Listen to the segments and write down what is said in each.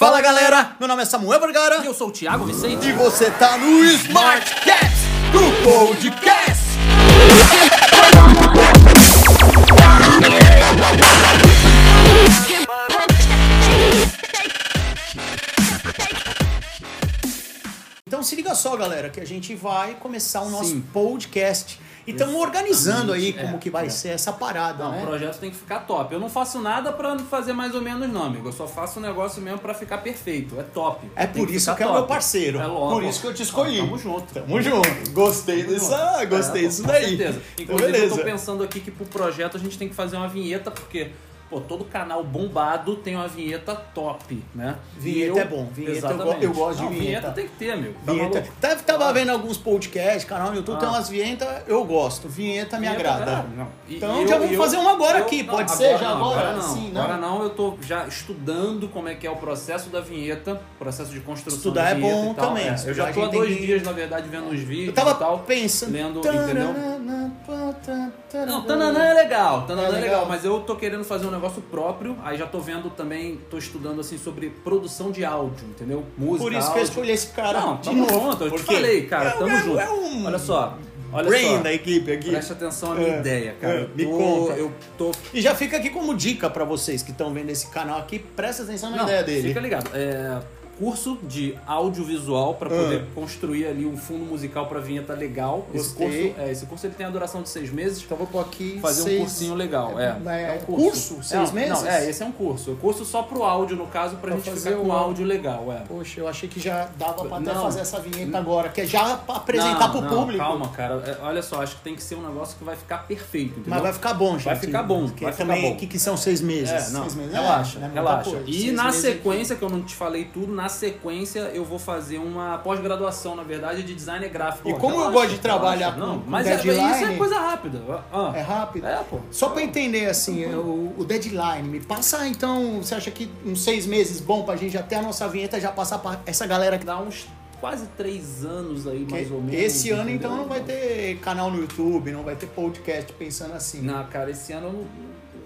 Fala galera, meu nome é Samuel Vergara E eu sou o Thiago Vicente. e você tá no Smartcast do Podcast. Então se liga só, galera, que a gente vai começar o nosso Sim. podcast. E estamos organizando aí como é, que vai é. ser essa parada, Não, né? o projeto tem que ficar top. Eu não faço nada pra fazer mais ou menos, não, amigo. Eu só faço o negócio mesmo pra ficar perfeito. É top. É Tem por isso ficar que é o top. meu parceiro. É logo. Por isso que eu te escolhi. Tamo junto. Tamo junto. Gostei dessa, gostei É, disso com daí. certeza. Então, Inclusive, eu tô pensando aqui que pro projeto a gente tem que fazer uma vinheta, porque, pô, todo canal bombado tem uma vinheta top, né? Vinheta E é bom. Vinheta eu Exatamente. go- eu gosto de Não, vinheta. tem que ter, amigo. Tá Vinheta. maluco? Tava, tava vendo alguns podcasts, canal no YouTube, tem Ah. umas vinhetas, eu gosto. Vinheta me Vinheta, agrada. é, Então e já eu- vamos eu- fazer uma agora eu- aqui, não, pode ser? Já não, agora? Agora não. Sim. Agora não, eu tô já estudando como é que é o processo da vinheta, processo de construção Estudar da é vinheta bom também, É, eu já tô há tem dois que- dias, na verdade, vendo os vídeos Eu tava e tal. pensando. lendo, entendeu? Não, Tananã é legal, Tananã É é, legal, mas eu tô querendo fazer um negócio próprio, aí já tô vendo também, tô estudando assim sobre produção de áudio, entendeu? Música, Por isso que eu escolhi esse cara. Não, de tamo novo. junto, eu te falei, cara, é- tamo é- junto. É um Olha só, olha brain só. da equipe aqui. Presta atenção à minha É, ideia, cara. é, me tô- conta. Eu tô E já fica aqui como dica pra vocês que estão vendo esse canal aqui, presta atenção na Não, ideia dele. Fica ligado. É curso de audiovisual para poder construir ali um fundo musical para vinheta legal. Esse curso, é, esse curso ele tem a duração de seis meses. Então vou pôr aqui Fazer seis- um cursinho legal, é. É, um curso? Seis Não, meses? Não, é, esse é um curso. O curso só pro áudio, no caso, pra, Pra gente fazer ficar com o- áudio legal, é. Poxa, eu achei que já dava pra até Não. fazer essa vinheta agora, que é já apresentar Não, pro não, público. Calma, cara. É, olha só, acho que tem que ser um negócio que vai ficar perfeito, entendeu? Mas vai ficar bom, gente. Vai ficar bom, Porque vai ficar também, o que, que são seis meses? É, não, seis meses relaxa, é, é relaxa. E Seis na sequência, que eu não te falei tudo, na sequência eu vou fazer uma pós-graduação, na verdade, de design gráfico. E Pô, como eu relaxa, gosto de trabalhar relaxa. com- não, com mas é, deadline- isso é coisa rápida. Ah, É rápido? É, pô. Só pra entender, assim, o, o deadline, me passa então, você acha que uns seis meses bom pra gente ter a nossa vinheta, já passar pra essa galera que Dá uns quase três anos aí, que mais ou menos. esse ano então não vai ter canal no YouTube, não vai ter podcast pensando assim. Não, cara, esse ano eu.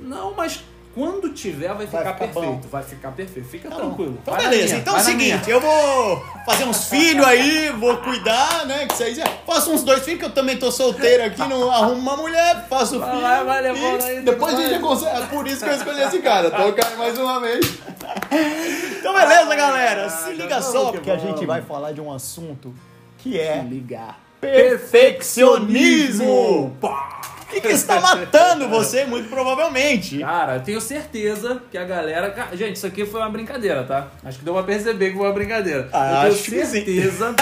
Não, mas quando tiver vai Vai ficar, ficar bom. perfeito. Vai ficar perfeito. Fica Tá tranquilo. Então Vai beleza, minha, então é o seguinte, eu vou fazer uns filhos aí, vou cuidar, né? Que vocês faço uns dois filhos, que eu também tô solteiro aqui, não arrumo uma mulher, faço Vai, filho. vai, vai levando aí, depois a gente consegue. É por isso que eu escolhi esse cara. Toca aí mais uma vez. Então beleza, Ai, galera. Se liga só, que porque a gente vai falar de um assunto que é Ligar. perfeccionismo. E que está matando você, muito provavelmente. Cara, eu tenho certeza que a galera. Gente, isso aqui foi uma brincadeira, tá? Acho que deu pra perceber que foi uma brincadeira. Ah, eu acho que tenho certeza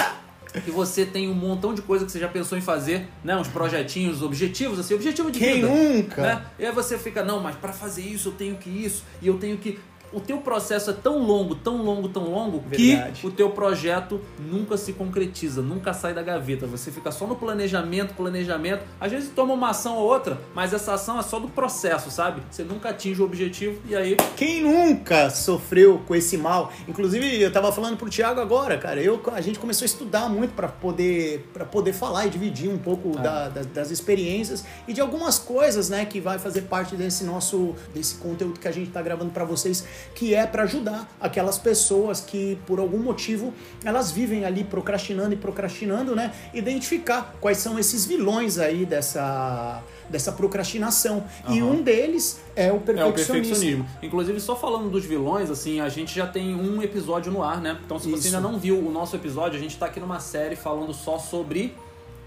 que você tem um montão de coisa que você já pensou em fazer, né? Uns projetinhos, objetivos, assim, objetivo de Quem vida. nunca? Né? E aí você fica, não, mas pra fazer isso eu tenho que isso, e eu tenho que. O teu processo é tão longo, tão longo, tão longo, Verdade. que o teu projeto nunca se concretiza, nunca sai da gaveta. Você fica só no planejamento, planejamento. Às vezes toma uma ação ou outra, mas essa ação é só do processo, sabe? Você nunca atinge o objetivo e aí Quem nunca sofreu com esse mal? Inclusive, eu tava falando pro Thiago agora, cara. Eu, a gente começou a estudar muito para poder, pra poder falar e dividir um pouco da- da- das experiências e de algumas coisas, né, que vai fazer parte desse nosso desse conteúdo que a gente tá gravando para vocês, que é para ajudar aquelas pessoas que por algum motivo elas vivem ali procrastinando e procrastinando, né? Identificar quais são esses vilões aí dessa dessa procrastinação. E Aham. um deles é o é o perfeccionismo. perfeccionismo. Inclusive, só falando dos vilões, assim, a gente já tem um episódio no ar, né? Então, se você Isso. ainda não viu o nosso episódio, a gente tá aqui numa série falando só sobre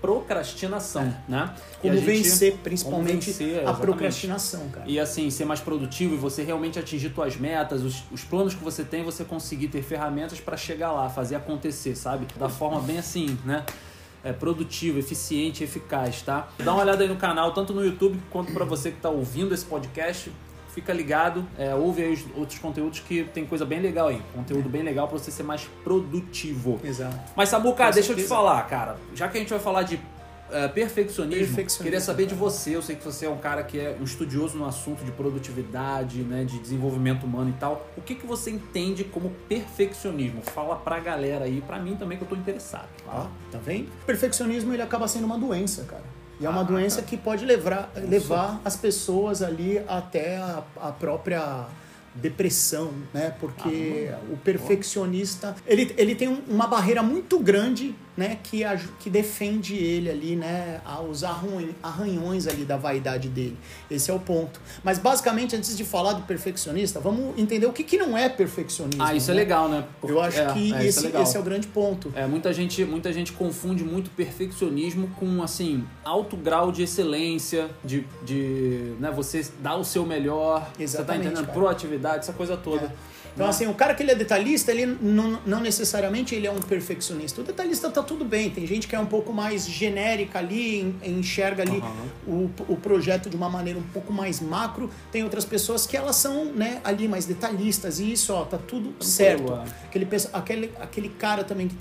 procrastinação, né? E Como gente- vencer, principalmente, vencer, a procrastinação, cara. E assim, ser mais produtivo e você realmente atingir suas metas, os, os planos que você tem, você conseguir ter ferramentas para chegar lá, fazer acontecer, sabe? Da forma bem assim, né? É, produtiva, eficiente, eficaz, tá? Dá uma olhada aí no canal, tanto no YouTube quanto para você que tá ouvindo esse podcast. Fica ligado, é, ouve aí os outros conteúdos que tem coisa bem legal aí. Conteúdo bem legal para você ser mais produtivo. Exato. Mas Samuca, Com deixa eu te falar, cara. Já que a gente vai falar de eh, perfeccionismo, Perfeccionismo, queria saber de você. Eu sei que você é um cara que é um estudioso no assunto de produtividade, né, de desenvolvimento humano e tal. O que, que você entende como perfeccionismo? Fala pra galera aí, pra mim também que eu tô interessado. Ó, tá vendo? Perfeccionismo ele acaba sendo uma doença, cara. E é uma Ah, doença que pode levar, levar as pessoas ali até a, a própria depressão, né? Porque ah, o perfeccionista, ele, ele tem uma barreira muito grande, né? Que, que defende ele ali, né? Aos arranhões ali da vaidade dele. Esse é o ponto. Mas basicamente, antes de falar do perfeccionista, vamos entender o que, que não é perfeccionismo. Ah, isso é né? é legal, né? Porque, Eu acho é, que é, esse, é esse é o grande ponto. É, muita gente, muita gente confunde muito perfeccionismo com, assim, alto grau de excelência, de, de né, você dar o seu melhor, Exatamente, você tá entendendo? Cara. Proatividade, essa coisa toda. É. Então, assim, o cara que ele é detalhista, ele não, não necessariamente ele é um perfeccionista. O detalhista tá tudo bem. Tem gente que é um pouco mais genérica ali, enxerga ali uhum. o, o projeto de uma maneira um pouco mais macro. Tem outras pessoas que elas são, né, ali mais detalhistas. E isso, ó, tá tudo certo. Aquele, aquele, aquele cara também que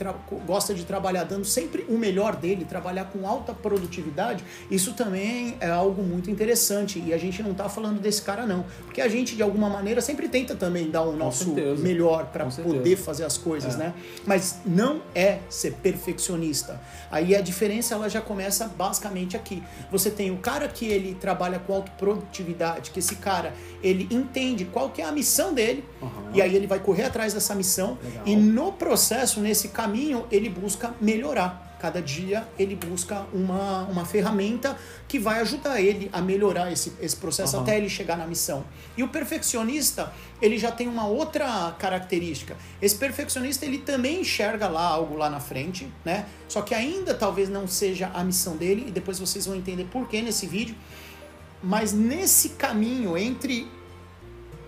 gosta de trabalhar dando sempre o melhor dele, trabalhar com alta produtividade, isso também é algo muito interessante. E a gente não tá falando desse cara, não. Porque a gente, de alguma maneira, sempre tenta também dar o nosso certeza. melhor para poder fazer as coisas, é. né? Mas não é ser perfeccionista. Aí a diferença ela já começa basicamente aqui. Você tem o cara que ele trabalha com autoprodutividade, que esse cara ele entende qual que é a missão dele uhum. e aí ele vai correr atrás dessa missão Legal. e no processo, nesse caminho, ele busca melhorar. Cada dia ele busca uma, uma ferramenta que vai ajudar ele a melhorar esse, esse processo uhum. até ele chegar na missão. E o perfeccionista, ele já tem uma outra característica. Esse perfeccionista, ele também enxerga lá algo lá na frente, né? Só que ainda talvez não seja a missão dele, e depois vocês vão entender por que nesse vídeo. Mas nesse caminho entre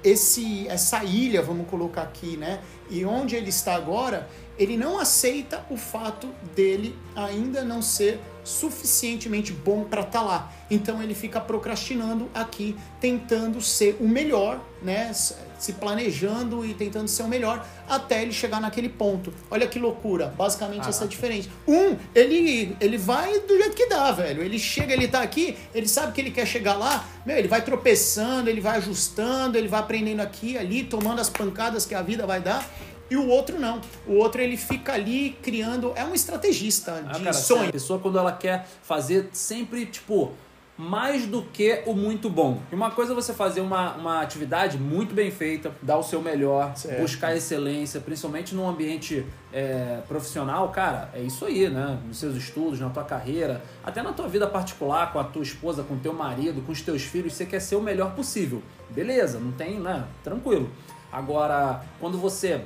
esse essa ilha, vamos colocar aqui, né? E onde ele está agora, ele não aceita o fato dele ainda não ser suficientemente bom para estar tá lá. Então ele fica procrastinando aqui, tentando ser o melhor, né? Se planejando e tentando ser o melhor até ele chegar naquele ponto. Olha que loucura, basicamente ah, essa é diferente. Um, ele ele vai do jeito que dá, velho. Ele chega, ele tá aqui, ele sabe que ele quer chegar lá, meu, ele vai tropeçando, ele vai ajustando, ele vai aprendendo aqui, ali, tomando as pancadas que a vida vai dar e o outro não. O outro ele fica ali criando. É um estrategista ah, de cara, sonho. A pessoa, quando ela quer fazer sempre, tipo, mais do que o muito bom. E uma coisa é você fazer uma, uma atividade muito bem feita, dar o seu melhor, certo. buscar excelência, principalmente num ambiente é, profissional, cara, é isso aí, né? Nos seus estudos, na tua carreira, até na tua vida particular, com a tua esposa, com o teu marido, com os teus filhos, você quer ser o melhor possível. Beleza, não tem, né? Tranquilo. Agora, quando você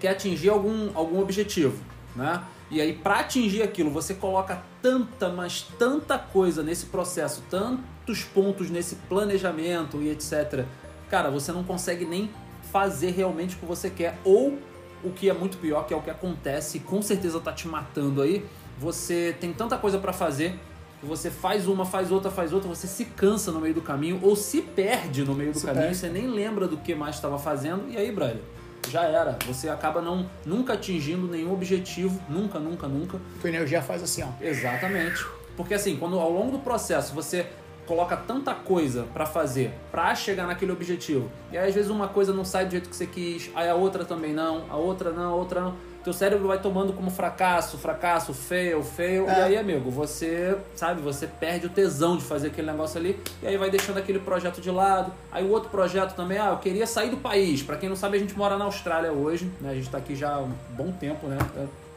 quer atingir algum, algum objetivo, né? E aí, para atingir aquilo, você coloca tanta, mas tanta coisa nesse processo, tantos pontos nesse planejamento e etc. Cara, você não consegue nem fazer realmente o que você quer. Ou o que é muito pior, que é o que acontece, e com certeza tá te matando aí. Você tem tanta coisa para fazer, você faz uma, faz outra, faz outra, você se cansa no meio do caminho ou se perde no meio do se caminho, perde. você nem lembra do que mais estava fazendo. E aí, brother? Já era. Você acaba não nunca atingindo nenhum objetivo, nunca, nunca, nunca. Tua energia faz assim, ó. Exatamente. Porque assim, quando ao longo do processo você coloca tanta coisa para fazer, para chegar naquele objetivo, e aí às vezes uma coisa não sai do jeito que você quis, aí a outra também não, a outra não, a outra não teu cérebro vai tomando como fracasso, fracasso, fail, fail. É. E aí, amigo, você, sabe, você perde o tesão de fazer aquele negócio ali. E aí vai deixando aquele projeto de lado. Aí o outro projeto também, ah, eu queria sair do país. Para quem não sabe, a gente mora na Austrália hoje, né? A gente tá aqui já há um bom tempo, né?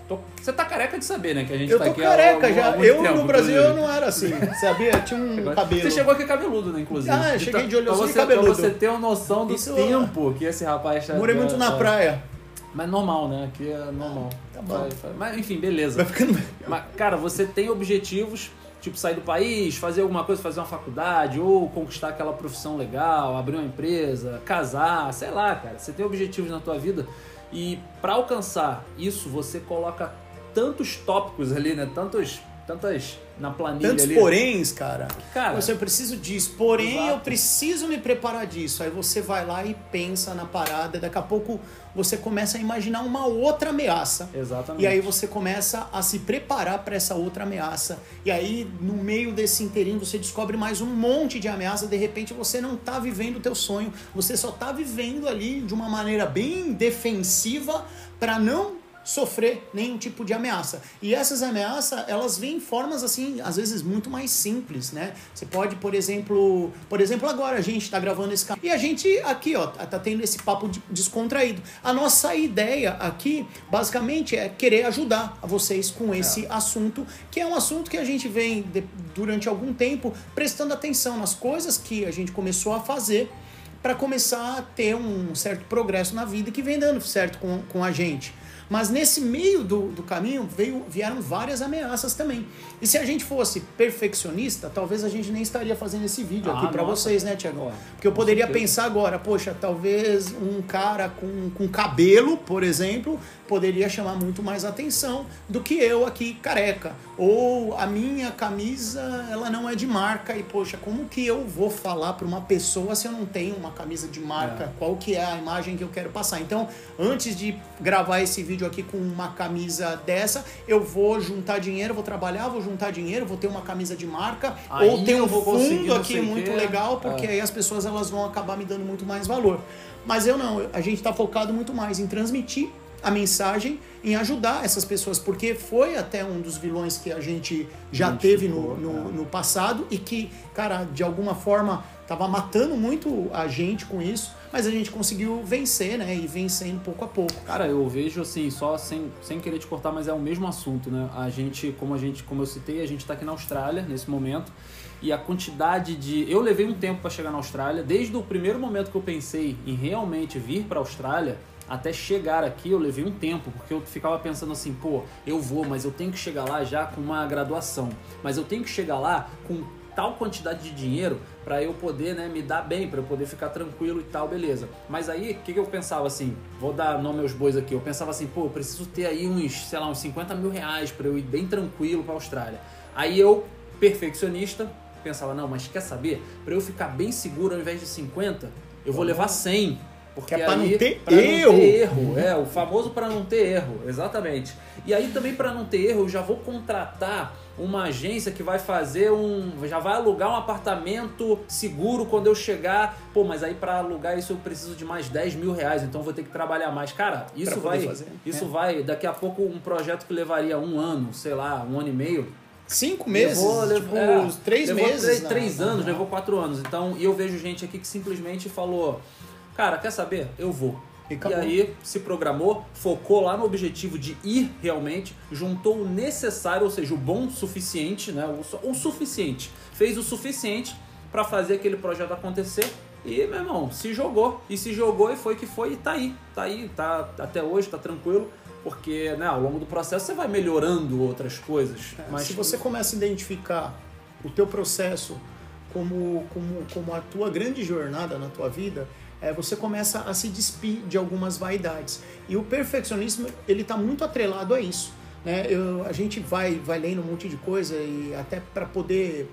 Tô... Você tá careca de saber, né? Que a gente eu tá aqui careca há, já. Há eu tempo, no Brasil eu não era assim, sabia? Tinha um cabelo. Você chegou aqui cabeludo, né? Inclusive. Ah, eu cheguei de olho e cabeludo. Pra você ter uma noção do Isso, tempo que esse rapaz tá. Morei muito na praia. Mas normal, né? Aqui é normal. Tá bom. Mas enfim, beleza. Vai ficando Mas, cara, você tem objetivos, tipo sair do país, fazer alguma coisa, fazer uma faculdade, ou conquistar aquela profissão legal, abrir uma empresa, casar, sei lá, cara. Você tem objetivos na tua vida e para alcançar isso, você coloca tantos tópicos ali, né? Tantos tantas na planilha Tantos ali. poréns, cara. Cara, você eu preciso disso, porém exato. eu preciso me preparar disso. Aí você vai lá e pensa na parada, daqui a pouco você começa a imaginar uma outra ameaça. Exatamente. E aí você começa a se preparar para essa outra ameaça. E aí no meio desse inteirinho você descobre mais um monte de ameaça, de repente você não tá vivendo o teu sonho, você só tá vivendo ali de uma maneira bem defensiva para não sofrer nenhum tipo de ameaça. E essas ameaças, elas vêm em formas assim, às vezes muito mais simples, né? Você pode, por exemplo, por exemplo, agora a gente está gravando esse e a gente aqui, ó, tá tendo esse papo descontraído. A nossa ideia aqui, basicamente, é querer ajudar a vocês com esse é. assunto, que é um assunto que a gente vem de, durante algum tempo prestando atenção nas coisas que a gente começou a fazer para começar a ter um certo progresso na vida que vem dando certo com, com a gente. Mas nesse meio do, do caminho veio, vieram várias ameaças também. E se a gente fosse perfeccionista, talvez a gente nem estaria fazendo esse vídeo ah, aqui para vocês, né, Tiago? Porque eu poderia pensar agora, poxa, talvez um cara com, com cabelo, por exemplo, poderia chamar muito mais atenção do que eu aqui careca. Ou a minha camisa, ela não é de marca e poxa, como que eu vou falar para uma pessoa se eu não tenho uma camisa de marca? É. Qual que é a imagem que eu quero passar? Então, antes de gravar esse vídeo aqui com uma camisa dessa, eu vou juntar dinheiro, vou trabalhar, vou juntar dinheiro, vou ter uma camisa de marca aí ou ter um fundo aqui muito que... legal, porque é. aí as pessoas elas vão acabar me dando muito mais valor. Mas eu não, a gente está focado muito mais em transmitir a mensagem em ajudar essas pessoas, porque foi até um dos vilões que a gente já gente teve no, no, é. no, passado e que, cara, de alguma forma estava matando muito a gente com isso, mas a gente conseguiu vencer, né? E vencendo pouco a pouco. Cara, eu vejo assim, só sem, sem querer te cortar, mas é o mesmo assunto, né? A gente, como a gente, como eu citei, a gente está aqui na Austrália nesse momento e a quantidade de. Eu levei um tempo para chegar na Austrália, desde o primeiro momento que eu pensei em realmente vir para a Austrália até chegar aqui eu levei um tempo, porque eu ficava pensando assim, pô, eu vou, mas eu tenho que chegar lá já com uma graduação. Mas eu tenho que chegar lá com tal quantidade de dinheiro para eu poder né, me dar bem, para eu poder ficar tranquilo e tal, beleza. Mas aí, o que, que eu pensava assim? Vou dar nome aos bois aqui. Eu pensava assim, pô, eu preciso ter aí uns, sei lá, uns 50 mil reais para eu ir bem tranquilo para Austrália. Aí eu, perfeccionista, pensava, não, mas quer saber? Para eu ficar bem seguro, ao invés de 50, eu vou levar 100 porque é para não ter erro. Não ter erro. É, o famoso para não ter erro, exatamente. E aí também para não ter erro, eu já vou contratar uma agência que vai fazer um. já vai alugar um apartamento seguro quando eu chegar. Pô, mas aí para alugar isso eu preciso de mais 10 mil reais, então vou ter que trabalhar mais. Cara, isso vai. Fazer. Isso é. vai. Daqui a pouco um projeto que levaria um ano, sei lá, um ano e meio. Cinco meses? Levou, tipo, é, três levou meses. Três, três anos, levou quatro anos. Então, e eu vejo gente aqui que simplesmente falou Cara, quer saber? Eu vou. E, e, aí se programou, focou lá no objetivo de ir realmente, juntou o necessário, ou seja, o bom suficiente, né? O, o suficiente. Fez o suficiente para fazer aquele projeto acontecer. E, meu irmão, se jogou. E se jogou e foi que foi e tá aí. Tá aí, tá até hoje, tá tranquilo. Porque né, ao longo do processo você vai melhorando outras coisas. É, mas se você começa a identificar o teu processo como, como, como a tua grande jornada na tua vida, é, você começa a se despir de algumas vaidades. E o perfeccionismo, ele está muito atrelado a isso. Né? Eu, a gente vai, vai lendo um monte de coisa e até para poder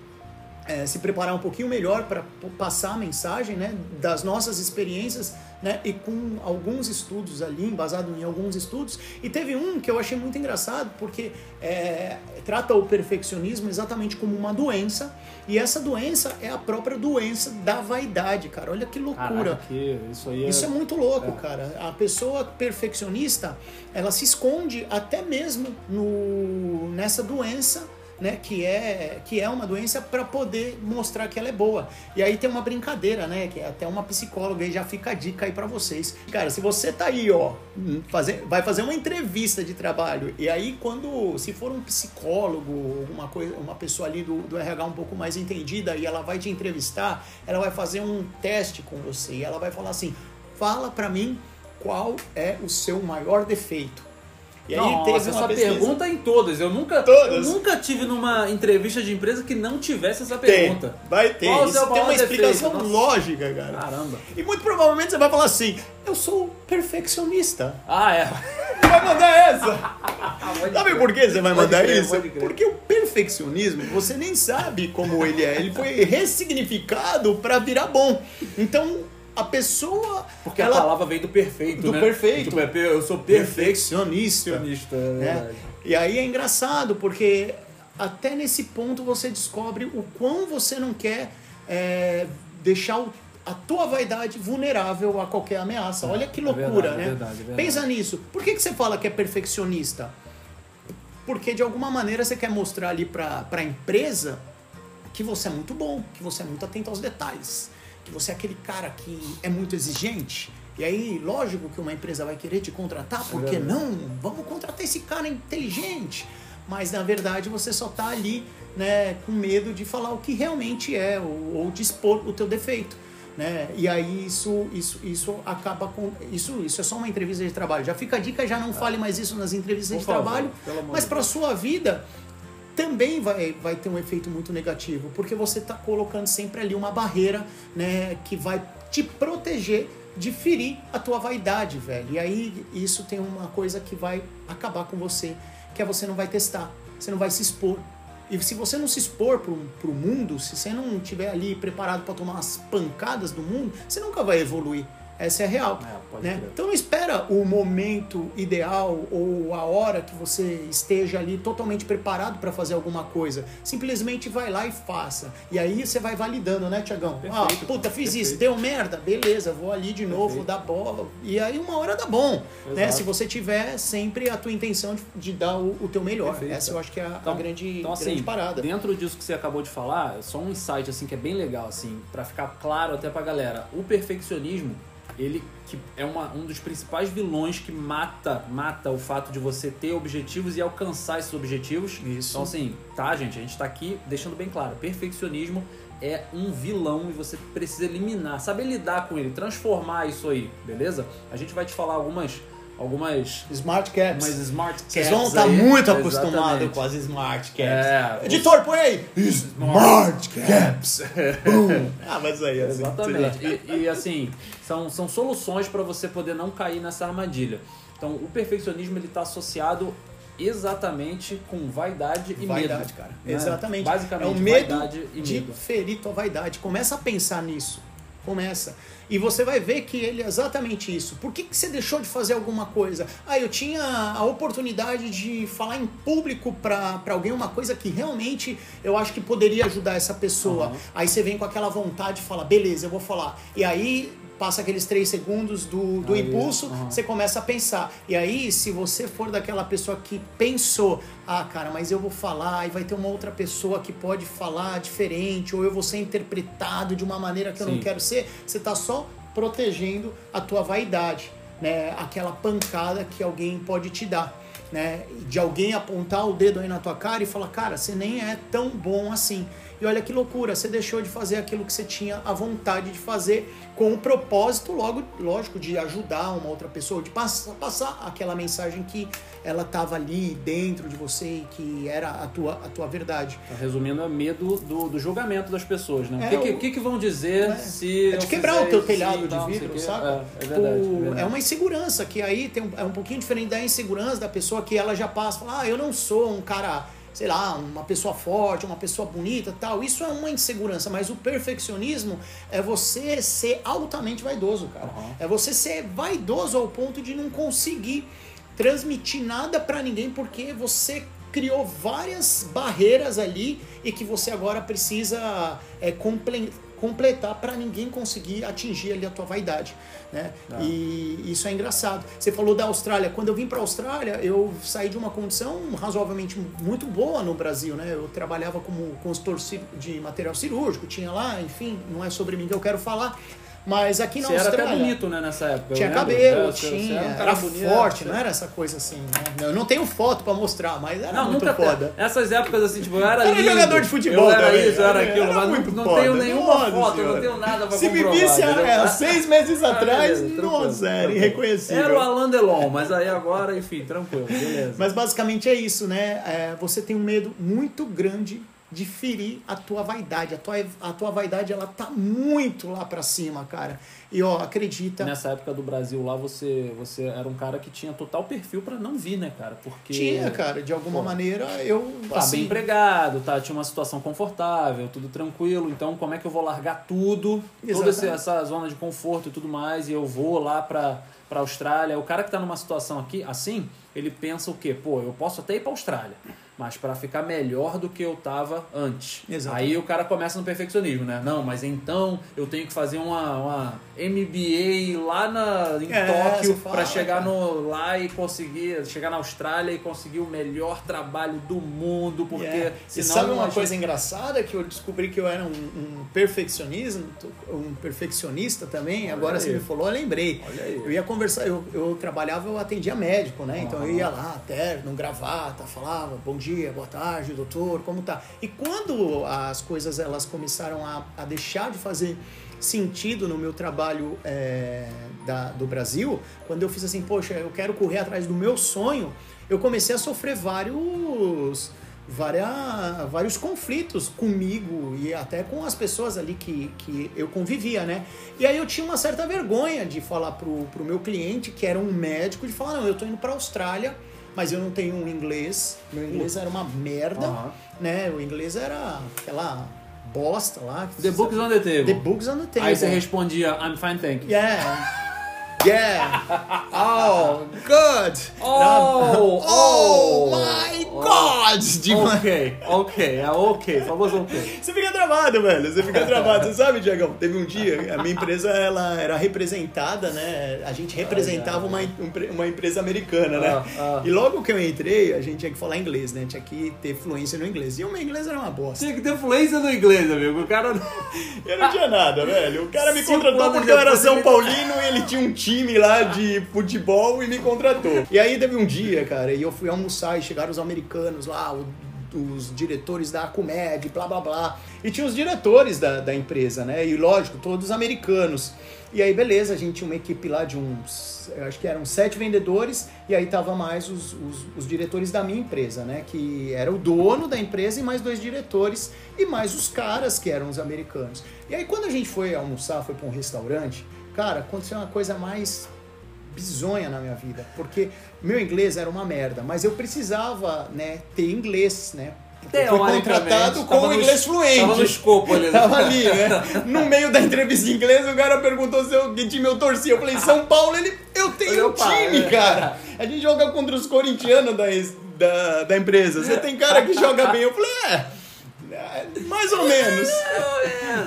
é, se preparar um pouquinho melhor para passar a mensagem né, das nossas experiências né, e com alguns estudos ali, embasado em alguns estudos. E teve um que eu achei muito engraçado, porque é, trata o perfeccionismo exatamente como uma doença, e essa doença é a própria doença da vaidade, cara. Olha que loucura. Caraca, que isso, é... isso é muito louco, é. cara. A pessoa perfeccionista, ela se esconde até mesmo no, nessa doença né, que é que é uma doença para poder mostrar que ela é boa. E aí tem uma brincadeira, né, que é até uma psicóloga e já fica a dica aí para vocês. Cara, se você tá aí, ó, fazer, vai fazer uma entrevista de trabalho e aí quando se for um psicólogo, uma coisa, uma pessoa ali do, do RH um pouco mais entendida e ela vai te entrevistar, ela vai fazer um teste com você e ela vai falar assim: "Fala para mim qual é o seu maior defeito". E aí Nossa, teve essa pesquisa. pergunta em todas. Eu nunca, todas. Eu nunca tive numa entrevista de empresa que não tivesse essa pergunta. Tem, vai ter. Qual Isso tem uma explicação lógica, cara. Caramba. E muito provavelmente você vai falar assim: eu sou perfeccionista. Ah, é. Vai mandar essa. sabe por que você vai mandar crer, isso? Porque o perfeccionismo, você nem sabe como ele é. Ele foi ressignificado para virar bom. Então, a pessoa. Porque ela, a palavra vem do perfeito, do né? perfeito. Tipo, é eu sou perfeccionista. perfeccionista é e aí é engraçado, porque até nesse ponto você descobre o quão você não quer é, deixar o a tua vaidade vulnerável a qualquer ameaça. Olha que é loucura, verdade, né? é verdade, é verdade. Pensa nisso. Por que, que você fala que é perfeccionista? Porque de alguma maneira você quer mostrar ali para a empresa que você é muito bom, que você é muito atento aos detalhes, você é aquele cara que é muito exigente. E aí, lógico que uma empresa vai querer te contratar, por que verdade. não? Vamos contratar esse cara inteligente. Mas na verdade você só tá ali, né, com medo de falar o que realmente é ou, ou de expor o teu defeito. Né? E aí isso, isso, isso acaba com. Isso, isso é só uma entrevista de trabalho. Já fica a dica, já não fale mais isso nas entrevistas Por de favor, trabalho. Mas para sua vida também vai, vai ter um efeito muito negativo, porque você está colocando sempre ali uma barreira, né, que vai te proteger de ferir a tua vaidade, velho. E aí isso tem uma coisa que vai acabar com você, que é você não vai testar, você não vai se expor. E se você não se expor pro, pro mundo, se você não estiver ali preparado para tomar as pancadas do mundo, você nunca vai evoluir. Essa é a real. É, né? Então não espera o momento ideal ou a hora que você esteja ali totalmente preparado para fazer alguma coisa. Simplesmente vai lá e faça. E aí você vai validando, né, Tiagão? Ah, puta, fiz perfeito. isso, deu merda, beleza, vou ali de novo, Perfeito. dar bola. E aí uma hora dá bom, né? Se você tiver sempre a tua intenção de, de dar o, o teu melhor. Perfeito. Essa eu acho que é a, a Então- grande, Então, assim, grande parada. dentro disso que você acabou de falar, só um insight assim que é bem legal assim, para ficar claro até pra galera. O perfeccionismo, ele que é uma, um dos principais vilões que mata, mata o fato de você ter objetivos e alcançar esses objetivos. Isso. Então assim, tá, gente, a gente tá aqui deixando bem claro, perfeccionismo é um vilão e você precisa eliminar, saber lidar com ele, transformar isso aí, beleza? A gente vai te falar algumas algumas Smart Caps. umas smart Vocês caps vão estar aí. muito acostumados com as Smart Caps. É, Editor, põe aí! Smart Caps! Boom. Ah, mas aí, assim, Exatamente. E, e, assim, são, são soluções para você poder não cair nessa armadilha. Então, o perfeccionismo está associado exatamente com vaidade e Vaidade, medo. cara. né? Exatamente. Basicamente, é o medo vaidade e de medo. ferir tua vaidade. Começa a pensar nisso. Começa. E você vai ver que ele é exatamente isso. Por que, que você deixou de fazer alguma coisa? Ah, eu tinha a oportunidade de falar em público para alguém uma coisa que realmente eu acho que poderia ajudar essa pessoa. Uhum. Aí você vem com aquela vontade e fala, beleza, eu vou falar. E aí passa aqueles três segundos do, do Aí, impulso, uhum. você começa a pensar. E aí, se você for daquela pessoa que pensou, ah, cara, mas eu vou falar e vai ter uma outra pessoa que pode falar diferente, ou eu vou ser interpretado de uma maneira que eu não Sim. quero ser, você tá só protegendo a tua vaidade, né? Aquela pancada que alguém pode te dar. Né, de alguém apontar o dedo aí na tua cara e falar, cara, você nem é tão bom assim. E olha que loucura, você deixou de fazer aquilo que você tinha a vontade de fazer com o propósito, logo, lógico, de ajudar uma outra pessoa, de passar, passar aquela mensagem que ela estava ali dentro de você e que era a tua, a tua verdade. Então, Resumindo, é medo do, do julgamento das pessoas, né? É, o que, que, o- vão dizer É. se. É de quebrar o teu telhado de tal, vidro, o sabe? É, é verdade, é verdade. é uma insegurança que aí tem, um- é um pouquinho diferente da insegurança da pessoa que ela já passa, fala, ah, eu não sou um cara, sei lá, uma pessoa forte, uma pessoa bonita, tal. Isso é uma insegurança, mas o perfeccionismo é você ser altamente vaidoso, cara. Uhum. É você ser vaidoso ao ponto de não conseguir transmitir nada pra ninguém porque você criou várias barreiras ali e que você agora precisa é, completar para ninguém conseguir atingir ali a tua vaidade, né? Ah. E isso é engraçado. Você falou da Austrália. Quando eu vim para a Austrália, eu saí de uma condição razoavelmente muito boa no Brasil, né? Eu trabalhava como consultor de material cirúrgico, tinha lá, enfim, não é sobre mim que eu quero falar, mas aqui na Você era até bonito, né, nessa época. tinha cabelo, É, tinha, era, cara bonito, forte, você- não era essa coisa assim, né? Eu não tenho foto pra mostrar, mas era Não, muito nunca foda. Essas épocas assim, tipo, eu era Era lindo, jogador de futebol Eu era também, isso, eu era era- aquilo, era mas muito não, não foda, tenho nenhuma nossa foto, senhora. não tenho nada pra Se me comprovar. visse há, entendeu? é, há seis meses Ah, atrás, beleza, nossa, era irreconhecível. Era o Alain Delon, mas aí agora, enfim, tranquilo, beleza. Mas basicamente é isso, né? É, você tem um medo muito grande de ferir a tua vaidade. A tua, a tua vaidade, ela tá muito lá pra cima, cara. E ó, acredita. Nessa época do Brasil lá, você, você era um cara que tinha total perfil pra não vir, né, cara? Porque. Tinha, cara, de alguma Pô, maneira eu. Tá assim, bem empregado, tá? Tinha uma situação confortável, tudo tranquilo. Então, como é que eu vou largar tudo, toda Exatamente. essa zona de conforto e tudo mais, e eu vou lá pra, pra Austrália? O cara que tá numa situação aqui, assim, ele pensa o quê? Pô, eu posso até ir pra Austrália, mas para ficar melhor do que eu tava antes. Exatamente. Aí o cara começa no perfeccionismo, né? Não, mas então eu tenho que fazer uma, uma MBA lá na, em É, Tóquio para chegar cara. no, lá e conseguir, chegar na Austrália e conseguir o melhor trabalho do mundo, porque Yeah. E senão sabe a uma gente- coisa engraçada que eu descobri que eu era um, um perfeccionismo, um perfeccionista também. Agora aí. você me falou, eu lembrei. Olha. Eu ia conversar, eu, eu trabalhava, eu atendia médico, né? Então eu Aham. ia lá, terno, gravata, falava bom dia, boa tarde, doutor, como tá? E quando as coisas elas começaram a, a deixar de fazer sentido no meu trabalho é, da, do Brasil, quando eu fiz assim, poxa, eu quero correr atrás do meu sonho, eu comecei a sofrer vários várias, vários conflitos comigo e até com as pessoas ali que, que eu convivia, né? E aí eu tinha uma certa vergonha de falar pro, pro meu cliente, que era um médico, de falar, não, eu tô indo pra Austrália, mas eu não tenho um inglês, meu inglês era uma merda, né? O inglês era aquela bosta lá. The book is on the table. The books on the table. Aí você respondia, I'm fine, thank you. Yeah. Yeah. Oh, good. Oh, oh, oh, my oh. God. Demais. Ok, ok, é ok, famoso ok. Você fica travado, velho. Você fica travado. Você sabe, Diagão? Teve um dia, a minha empresa ela era representada, né? A gente representava uma, uma empresa americana, né? Ah, ah. E logo que eu entrei, a gente tinha que falar inglês, né? Tinha que ter fluência no inglês. E o meu inglês era uma bosta. Tinha que ter fluência no inglês, amigo. O cara. Eu não tinha nada, velho. O cara me contratou porque eu era São Paulino e ele tinha um time lá de futebol e me contratou. E aí teve um dia, cara, e eu fui almoçar e chegaram os americanos lá, o- os diretores da Acumed, blá blá blá. E tinha os diretores da, da empresa, né? E lógico, todos americanos. E aí, beleza, a gente tinha uma equipe lá de uns, acho que eram sete vendedores, e aí tava mais os, os, os diretores da minha empresa, né? Que era o dono da empresa e mais dois diretores, e mais os caras que eram os americanos. E aí, quando a gente foi almoçar, foi para um restaurante, cara, aconteceu uma coisa mais bizonha na minha vida, porque meu inglês era uma merda, mas eu precisava, né, ter inglês, né? Teoricamente, contratado com no- inglês fluente. Tava no escopo ali. né? Tava ali, né? No meio da entrevista de inglês, o cara perguntou se eu, que time eu torcia. Eu falei, São Paulo, ele. Eu tenho Meu um pai, time, é. cara. A gente joga contra os corintianos da, da, da empresa. Você tem cara que joga bem. Eu falei, é. é, Mais ou menos.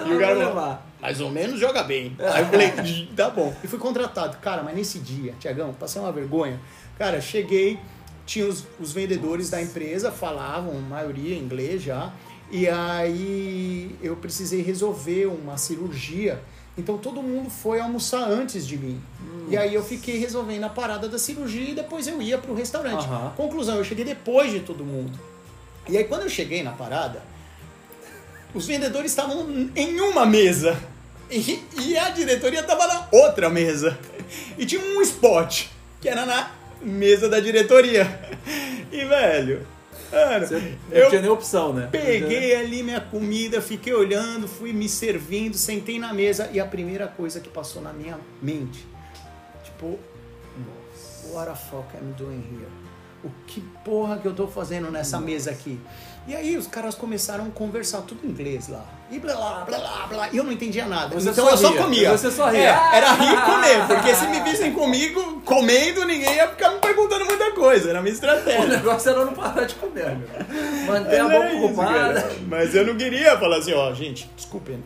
É, E o cara. Mais ou menos joga bem. Aí eu falei, tá bom. E fui contratado. Cara, mas nesse dia, Tiagão, passei uma vergonha. Cara, cheguei, tinha os, os vendedores da empresa, falavam, maioria inglês já. E aí eu precisei resolver uma cirurgia. Então todo mundo foi almoçar antes de mim. E aí eu fiquei resolvendo a parada da cirurgia e depois eu ia pro restaurante. Conclusão, eu cheguei depois de todo mundo. E aí quando eu cheguei na parada, os vendedores estavam em uma mesa e, e a diretoria estava na outra mesa. E tinha um spot que era na mesa da diretoria. E, velho, mano, Você não eu tinha nem opção, né? peguei ali minha comida, fiquei olhando, fui me servindo, sentei na mesa e a primeira coisa que passou na minha mente, tipo, what the fuck I'm doing here? O que porra que eu tô fazendo nessa mesa aqui? E aí os caras começaram a conversar tudo em inglês lá. E blá blá blá blá blá. E eu não entendia nada. Você então só eu só ria. comia. Você só ria. É, era rir e comer. Porque se me vissem comigo, comendo, ninguém ia ficar me perguntando muita coisa. Era a minha O estratégia. negócio era não parar de comer, meu. Manter a boca ocupada. Mas eu não queria falar assim, ó, gente, desculpem.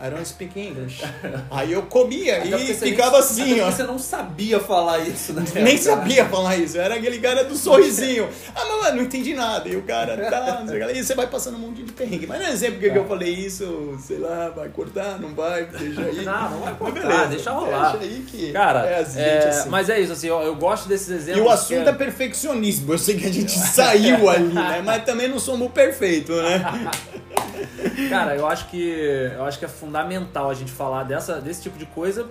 I don't speak English. Aí eu comia Até e ficava nem- assim, ó. Você não sabia falar isso, né? Nem sabia falar isso, era aquele cara do sorrisinho. Ah, mas mano, não entendi nada. E o cara, tá, não sei o que lá. E você vai passando um monte de perrengue. Mas não é sempre porque que eu falei isso, sei lá, vai cortar, não vai, deixa aí. Não, não vai cortar, deixa rolar. Deixa aí que Cara, é é, assim. mas é isso, assim, eu, eu gosto desses exemplos. E o assunto que é perfeccionismo. Eu sei que a gente saiu ali, né? Mas também não somos perfeitos, né? Cara, eu acho que eu acho que é fundamental a gente falar dessa, desse tipo de coisa,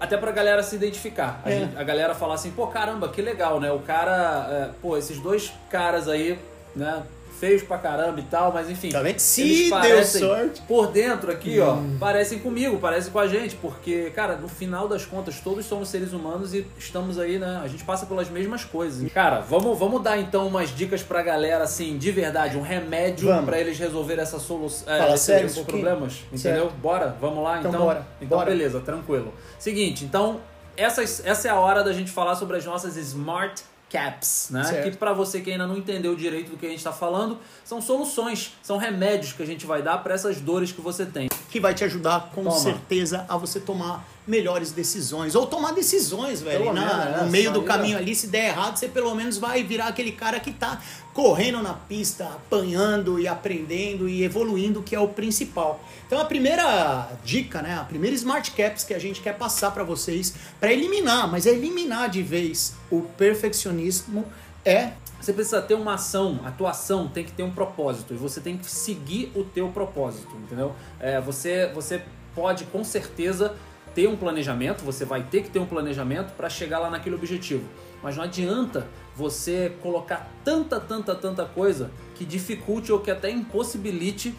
até pra galera se identificar. A, É. gente- a galera falar assim, pô, caramba, que legal, né? O cara, é, pô, esses dois caras aí, né? Feios pra caramba e tal, mas enfim. Tá vendo? eles Se deu sorte. Por dentro aqui, ó, Hum. parecem comigo, parecem com a gente, porque, cara, no final das contas, todos somos seres humanos e estamos aí, né? A gente passa pelas mesmas coisas. Cara, vamos, vamos dar então umas dicas pra galera, assim, de verdade, um remédio pra eles resolverem essa solução, Fala esses, sério um problemas, entendeu? Certo. Bora, vamos lá então. Então bora, Então bora. beleza, tranquilo. Seguinte, então essa é a hora da gente falar sobre as nossas smart Caps, né? Certo. Que para você que ainda não entendeu direito do que a gente está falando, são soluções, são remédios que a gente vai dar para essas dores que você tem. que vai te ajudar com Toma. certeza a você tomar melhores decisões. Ou tomar decisões, velho. Na- no meio isso do caminho ali, se der errado, você pelo menos vai virar aquele cara que tá correndo na pista, apanhando e aprendendo e evoluindo, que é o principal. Então a primeira dica, né, a primeira Smart Caps que a gente quer passar para vocês, para eliminar, mas é eliminar de vez o perfeccionismo é Você precisa ter uma ação, a tua ação tem que ter um propósito e você tem que seguir o teu propósito, entendeu? É, você, você pode com certeza ter um planejamento, você vai ter que ter um planejamento para chegar lá naquele objetivo. Mas não adianta você colocar tanta, tanta, tanta coisa que dificulte ou que até impossibilite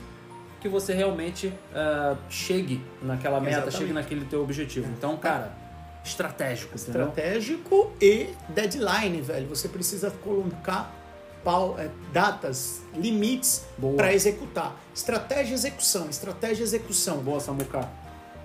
que você realmente é, chegue naquela meta, Exatamente. chegue naquele teu objetivo. Então, cara, estratégico, entendeu? estratégico e deadline, velho. Você precisa colocar é, datas, limites para executar. Estratégia e execução, estratégia e execução. Boa, Samuca.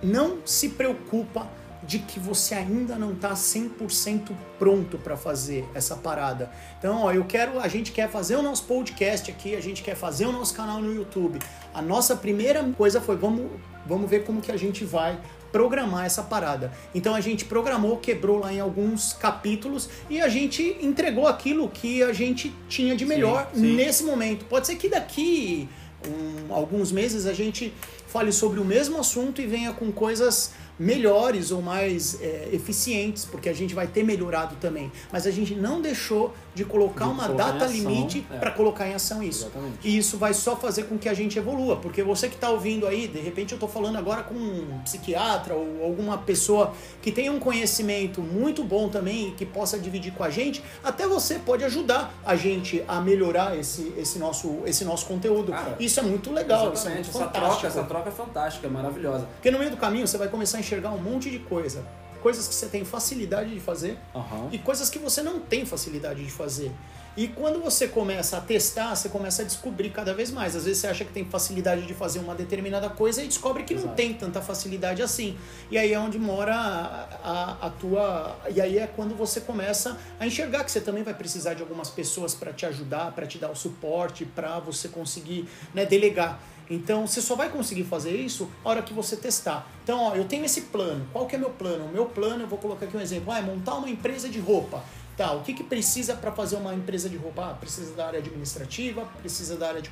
Não se preocupa de que você ainda não tá 100% pronto para fazer essa parada. Então, ó, eu quero, a gente quer fazer o nosso podcast aqui, a gente quer fazer o nosso canal no YouTube. A nossa primeira coisa foi vamos, vamos ver como que a gente vai programar essa parada. Então a gente programou, quebrou lá em alguns capítulos e a gente entregou aquilo que a gente tinha de melhor Sim, sim. nesse momento. Pode ser que daqui um, alguns meses a gente fale sobre o mesmo assunto e venha com coisas melhores ou mais é, eficientes, porque a gente vai ter melhorado também. Mas a gente não deixou de colocar De uma colocar data ação, limite é. para colocar em ação isso. Exatamente. E isso vai só fazer com que a gente evolua, porque você que está ouvindo aí, de repente eu estou falando agora com um psiquiatra ou alguma pessoa que tenha um conhecimento muito bom também e que possa dividir com a gente, até você pode ajudar a gente a melhorar esse, esse, nosso, esse nosso conteúdo. Cara, isso é muito legal, isso é Exatamente, muito essa fantástico. troca, essa troca é fantástica, é maravilhosa. Porque no meio do caminho você vai começar a enxergar um monte de coisa. Coisas que você tem facilidade de fazer Aham. e coisas que você não tem facilidade de fazer. E quando você começa a testar, você começa a descobrir cada vez mais. Às vezes você acha que tem facilidade de fazer uma determinada coisa e descobre que não Exato. tem tanta facilidade assim. E aí é onde mora a, a, a tua. E aí é quando você começa a enxergar que você também vai precisar de algumas pessoas para te ajudar, para te dar o suporte, para você conseguir né, delegar. Então você só vai conseguir fazer isso a hora que você testar. Então, ó, eu tenho esse plano. Qual que é meu plano? O meu plano, eu vou colocar aqui um exemplo. Ah, é montar uma empresa de roupa. Tá, o que, que precisa para fazer uma empresa de roupa? Ah, precisa da área administrativa, precisa da área de,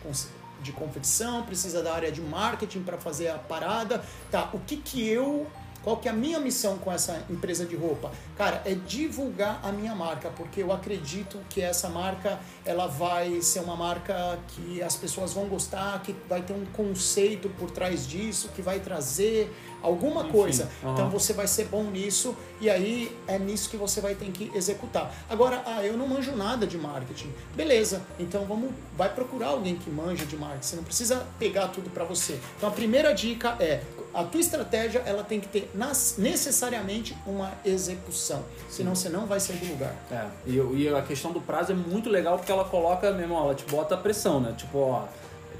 de confecção, precisa da área de marketing para fazer a parada. Tá, o que que eu qual que é a minha missão com essa empresa de roupa? Cara, é divulgar a minha marca, porque eu acredito que essa marca ela vai ser uma marca que as pessoas vão gostar, que vai ter um conceito por trás disso, que vai trazer alguma Enfim, coisa. Então você vai ser bom nisso e aí é nisso que você vai ter que executar. Agora, ah, eu não manjo nada de marketing. Beleza, então vamos, vai procurar alguém que manja de marketing. Você não precisa pegar tudo para você. Então a primeira dica é a tua estratégia ela tem que ter nas- necessariamente uma execução, senão você não vai sair do lugar. É, e, e a questão do prazo é muito legal porque ela coloca, meu irmão, ela te bota a pressão, né? Tipo, ó,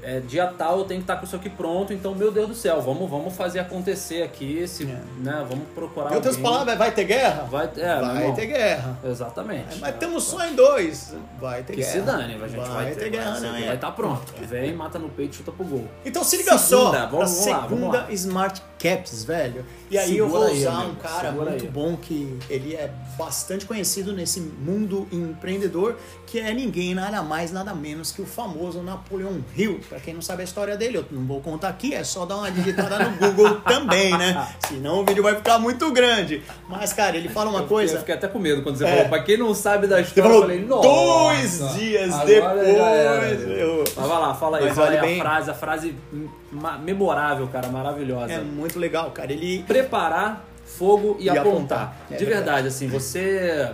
é, dia tal eu tenho que estar com isso aqui pronto, então, meu Deus do céu, vamos, vamos fazer acontecer aqui, esse, É. né? Vamos procurar Em outras palavras, vai ter guerra? Vai, é, vai ter guerra. Exatamente. Mas temos só em dois. Vai ter que guerra. se dane, a gente vai, ter, guerra, vai, não vai é? estar pronto. Vem, mata no peito e chuta pro gol. Então se liga só Segunda, pra vamos- vamos lá, vamos segunda lá. Smart Caps, velho. E aí eu Segura vou aí, usar amigo, um cara segura muito aí. bom que ele é bastante conhecido nesse mundo empreendedor, que é ninguém nada mais nada menos que o famoso Napoleon Hill. Pra quem não sabe a história dele, eu não vou contar aqui, é só dar uma digitada no Google também, né? Senão o vídeo vai ficar muito grande. Mas cara, ele fala uma Eu coisa. fiquei até com medo quando você É. falou. Pra quem não sabe da história, falou eu falei, nossa. dois dias depois. eu- Mas vai lá, fala aí, Mas fala aí bem- a frase, a frase memorável, cara, maravilhosa. É muito legal, cara. Ele Preparar fogo e, E apontar. apontar. É De verdade. verdade, assim, você.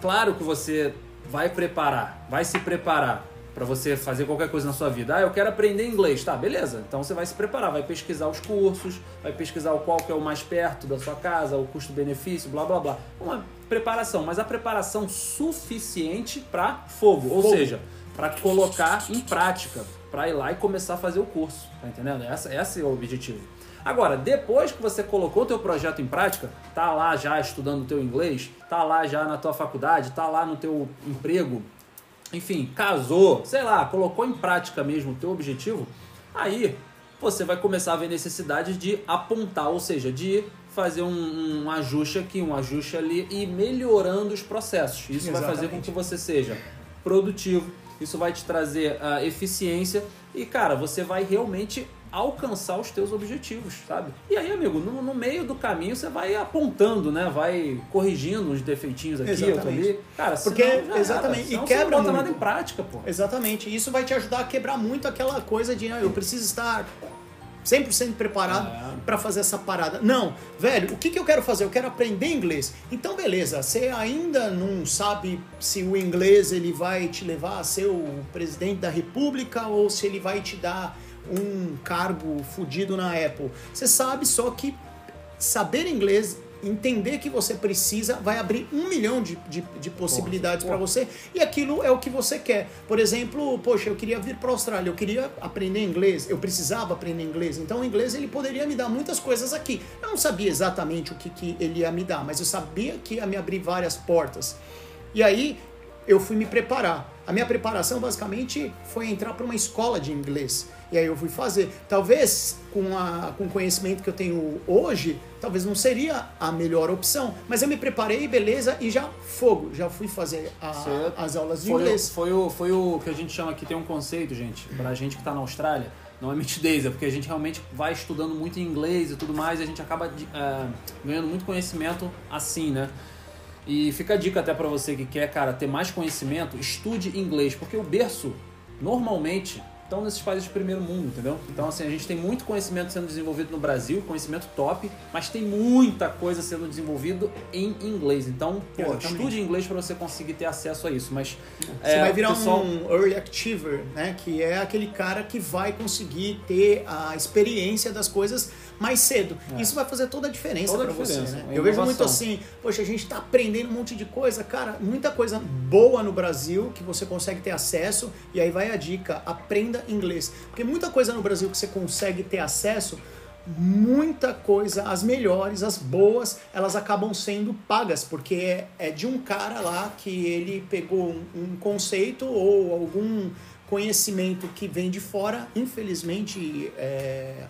Claro que você vai preparar, vai se preparar pra você fazer qualquer coisa na sua vida. Ah, eu quero aprender inglês, tá? Beleza. Então você vai se preparar, vai pesquisar os cursos, vai pesquisar o qual que é o mais perto da sua casa, o custo-benefício, blá blá blá. Uma preparação, mas a preparação suficiente pra fogo, ou Fogo. seja, pra colocar em prática, pra ir lá e começar a fazer o curso, tá entendendo? Essa, esse é o objetivo. Agora, depois que você colocou o teu projeto em prática, tá lá já estudando o teu inglês, tá lá já na tua faculdade, tá lá no teu emprego, enfim, casou, sei lá, colocou em prática mesmo o teu objetivo, aí você vai começar a ver necessidade de apontar, ou seja, de fazer um, um ajuste aqui, um ajuste ali e melhorando os processos. Isso Exatamente. vai fazer com que você seja produtivo, isso vai te trazer uh, eficiência e, cara, você vai realmente alcançar os teus objetivos, sabe? E aí, amigo, no, no, meio do caminho você vai apontando, né? Vai corrigindo uns defeitinhos aqui, outro ali. Cara, porque exatamente era. e quebra não bota nada em prática, pô. Exatamente. Isso vai te ajudar a quebrar muito aquela coisa de ah, eu preciso estar 100% preparado é. para fazer essa parada. Não, velho, o que, que eu quero fazer? Eu quero aprender inglês. Então, beleza, você ainda não sabe se o inglês ele vai te levar a ser o presidente da república ou se ele vai te dar um cargo fudido na Apple. Você sabe só que saber inglês entender que você precisa vai abrir um milhão de, de, de possibilidades para você e aquilo é o que você quer. Por exemplo, poxa, eu queria vir para a Austrália, eu queria aprender inglês, eu precisava aprender inglês, então o inglês ele poderia me dar muitas coisas aqui. Eu não sabia exatamente o que, que ele ia me dar, mas eu sabia que ia me abrir várias portas. E aí eu fui me preparar. A minha preparação basicamente foi entrar para uma escola de inglês. E aí eu fui fazer. Talvez com, a, com o conhecimento que eu tenho hoje, talvez não seria a melhor opção. Mas eu me preparei, beleza, e já fogo. Já fui fazer a, as aulas de foi inglês. O, foi, o, foi o que a gente chama aqui, tem um conceito, gente, pra gente que está na Austrália. Não é mitidez, é porque a gente realmente vai estudando muito em inglês e tudo mais, e a gente acaba é, ganhando muito conhecimento assim, né? E fica a dica até para você que quer, cara, ter mais conhecimento, estude inglês, porque o berço, normalmente, estão nesses países de primeiro mundo, entendeu? Então, assim, a gente tem muito conhecimento sendo desenvolvido no Brasil, conhecimento top, mas tem muita coisa sendo desenvolvido em inglês. Então, pô, estude inglês para você conseguir ter acesso a isso. Mas você é, vai virar pessoal... um early achiever, né? Que é aquele cara que vai conseguir ter a experiência das coisas mais cedo. É. Isso vai fazer toda a diferença para você, né? Eu vejo muito assim, poxa, a gente está aprendendo um monte de coisa, cara, muita coisa boa no Brasil que você consegue ter acesso, e aí vai a dica, aprenda inglês. Porque muita coisa no Brasil que você consegue ter acesso, muita coisa, as melhores, as boas, elas acabam sendo pagas, porque é, é de um cara lá que ele pegou um, um conceito ou algum conhecimento que vem de fora, infelizmente é,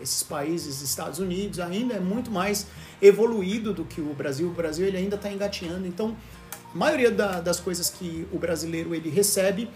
esses países, Estados Unidos, ainda é muito mais evoluído do que o Brasil. O Brasil ele ainda está engatinhando. Então, a maioria da, das coisas que o brasileiro ele recebe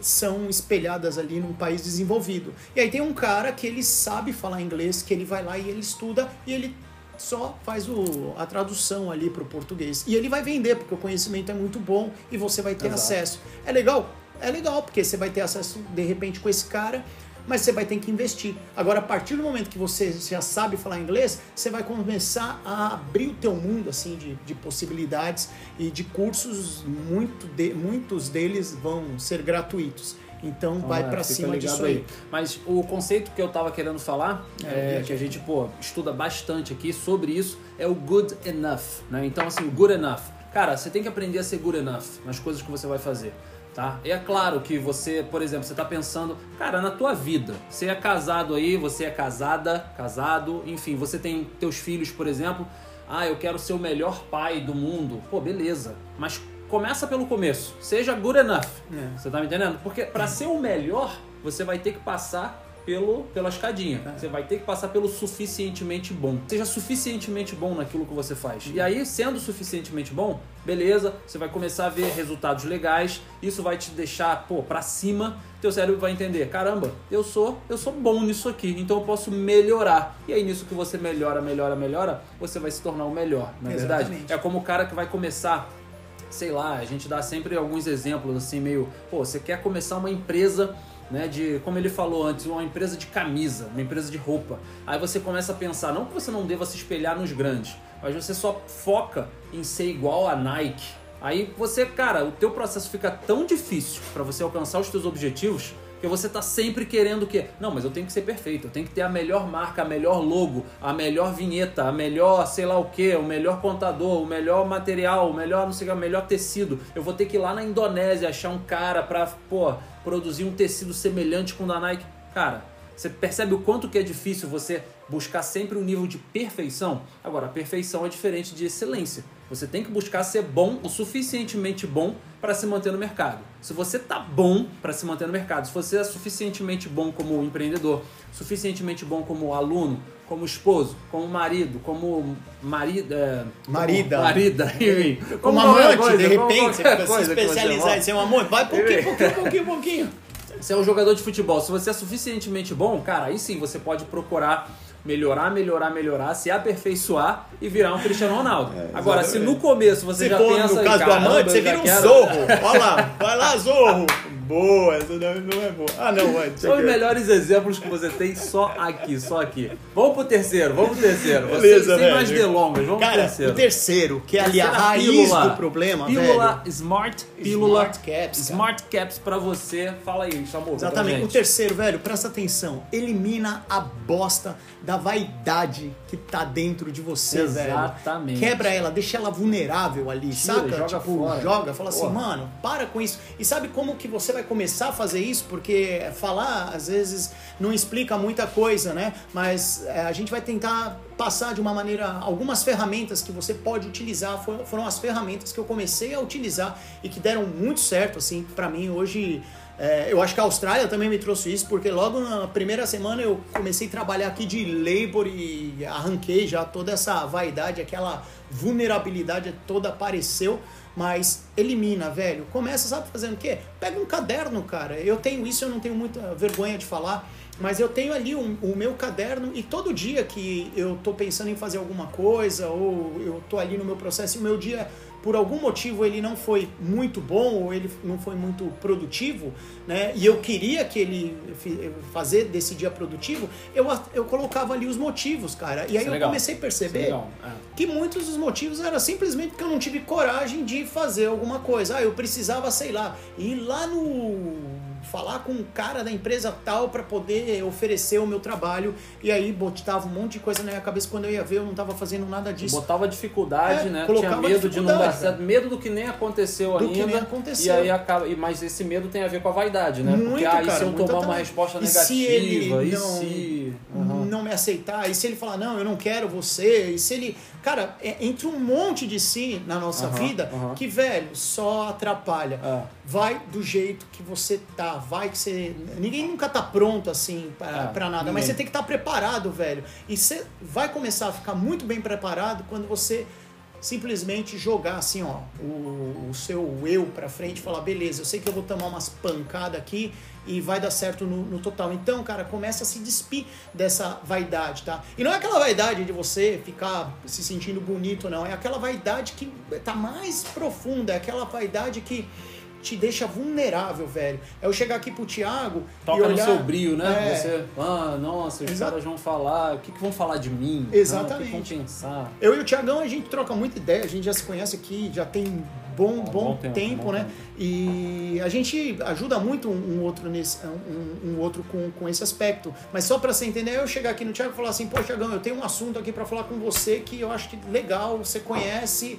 são espelhadas ali num país desenvolvido. E aí tem um cara que ele sabe falar inglês, que ele vai lá e ele estuda e ele só faz o, a tradução ali para o português. E ele vai vender, porque o conhecimento é muito bom e você vai ter Exato. acesso. É legal? É legal, porque você vai ter acesso de repente com esse cara mas você vai ter que investir. Agora, a partir do momento que você já sabe falar inglês, você vai começar a abrir o teu mundo assim de, de possibilidades e de cursos, muito de, muitos deles vão ser gratuitos. Então vai para cima disso aí. aí. Mas o conceito que eu tava querendo falar, é, é, que a gente pô, estuda bastante aqui sobre isso, é o good enough. Né? Então, assim, o good enough. Cara, você tem que aprender a ser good enough nas coisas que você vai fazer. Tá? E é claro que você, por exemplo, você está pensando, cara, na tua vida. Você é casado aí, você é casada, casado, enfim, você tem teus filhos, por exemplo. Ah, eu quero ser o melhor pai do mundo. Pô, beleza. Mas começa pelo começo. Seja good enough. É. Você tá me entendendo? Porque para ser o melhor, você vai ter que passar pelo, pela escadinha. É. Você vai ter que passar pelo suficientemente bom. Seja suficientemente bom naquilo que você faz. E aí, sendo suficientemente bom, beleza, você vai começar a ver resultados legais. Isso vai te deixar, pô, pra cima. Teu cérebro vai entender, caramba, eu sou, eu sou bom nisso aqui, então eu posso melhorar. E aí nisso que você melhora, melhora, melhora, você vai se tornar o melhor, na é verdade. É como o cara que vai começar sei lá, a gente dá sempre alguns exemplos assim meio, pô, você quer começar uma empresa né, de, como ele falou antes, uma empresa de camisa, uma empresa de roupa. Aí você começa a pensar, não que você não deva se espelhar nos grandes, mas você só foca em ser igual a Nike. Aí você, cara, o teu processo fica tão difícil para você alcançar os teus objetivos porque você tá sempre querendo o quê? Não, mas eu tenho que ser perfeito, eu tenho que ter a melhor marca, a melhor logo, a melhor vinheta, a melhor sei lá o que, o melhor contador, o melhor material, o melhor não sei o que, o melhor tecido. Eu vou ter que ir lá na Indonésia achar um cara pra, pô, produzir um tecido semelhante com o da Nike. Cara, Você percebe o quanto que é difícil você buscar sempre um nível de perfeição? Agora, a perfeição é diferente de excelência. Você tem que buscar ser bom, o suficientemente bom para se manter no mercado. Se você tá bom para se manter no mercado, se você é suficientemente bom como empreendedor, suficientemente bom como aluno, como esposo, como marido, como marido, é, marida, como marida, enfim, como, como amante, coisa, de repente, você fica se especializar em ser um amante, vai pouquinho, pouquinho, pouquinho, pouquinho. Você é um jogador de futebol, se você é suficientemente bom, cara, aí sim você pode procurar melhorar, melhorar, melhorar, se aperfeiçoar e virar um Cristiano Ronaldo. É, Agora, se no começo você se já for, pensa... no caso do amante, você vira um quero... zorro. Olha lá, vai lá, zorro. Boa, essa não é boa. Ah, não, mano. São os melhores exemplos que você tem só aqui, só aqui. Vamos pro terceiro, vamos pro terceiro. Beleza, sem, sem mais delongas, vamos Cara, pro terceiro. o terceiro, que é ali a raiz pílula, do problema, pílula velho. Smart Pílula Smart Caps. Smart Caps pra você. Fala aí, chamou. Exatamente. O terceiro, velho, presta atenção. Elimina a bosta da vaidade que tá dentro de você, Exatamente. velho. Exatamente. Quebra ela, deixa ela vulnerável ali, Tira, saca? Joga tipo, fora. joga, fala assim, Porra. assim, mano, para com isso. E sabe como que você vai começar a fazer isso? Porque falar, às vezes, não explica muita coisa, né? Mas é, a gente vai tentar passar de uma maneira algumas ferramentas que você pode utilizar foram, foram as ferramentas que eu comecei a utilizar e que deram muito certo assim para mim hoje é, eu acho que a Austrália também me trouxe isso, porque logo na primeira semana eu comecei a trabalhar aqui de labor e arranquei já toda essa vaidade, aquela vulnerabilidade toda apareceu, mas elimina, velho. Começa, sabe, fazendo o quê? Pega um caderno, cara. Eu tenho isso, eu não tenho muita vergonha de falar, mas eu tenho ali um, o meu caderno e todo dia que eu tô pensando em fazer alguma coisa ou eu tô ali no meu processo e o meu dia por algum motivo ele não foi muito bom ou ele não foi muito produtivo, né? E eu queria que ele fazer desse dia produtivo, eu, eu colocava ali os motivos, cara. E aí Isso é eu legal. comecei a perceber é que muitos dos motivos eram simplesmente porque eu não tive coragem de fazer alguma coisa. Ah, eu precisava, sei lá, ir lá no falar com o cara da empresa tal para poder oferecer o meu trabalho. E aí botava um monte de coisa na minha cabeça. Quando eu ia ver, eu não estava fazendo nada disso. Botava dificuldade, é, né? Tinha medo de não dar certo. Medo do que nem aconteceu do ainda. Que nem aconteceu. E aí acaba. Mas esse medo tem a ver com a vaidade, né? Muito, Porque ah, aí se eu tomar uma resposta e negativa, se ele e não, se. Uhum. não me aceitar, e se ele falar, não, eu não quero você, e se ele. Cara, é, entre um monte de si na nossa Uhum, vida uhum. que, velho, só atrapalha. É. Vai do jeito que você tá, vai que você. Ninguém nunca tá pronto assim pra, É, pra nada, ninguém. mas você tem que estar preparado, velho. E você vai começar a ficar muito bem preparado quando você simplesmente jogar assim, ó, o, o seu eu pra frente e falar, beleza, eu sei que eu vou tomar umas pancadas aqui e vai dar certo no, no, total. Então, cara, começa a se despir dessa vaidade, tá? E não é aquela vaidade de você ficar se sentindo bonito, não. É aquela vaidade que tá mais profunda, é aquela vaidade que te deixa vulnerável, velho. É eu chegar aqui pro Thiago Toca e olhar... no seu brilho, né? É. Você, ah, nossa, os Exato. caras vão falar, o que, que vão falar de mim? Exatamente. Ah, o que vão pensar? Eu e o Thiagão, a gente troca muita ideia, a gente já se conhece aqui, já tem bom, bom, tempo, tempo, né? tempo. E a gente ajuda muito um, um outro nesse, um, um outro com, com esse aspecto. Mas só para você entender, eu chegar aqui no Thiago e falar assim, pô, Thiagão, eu tenho um assunto aqui para falar com você que eu acho que legal, você conhece,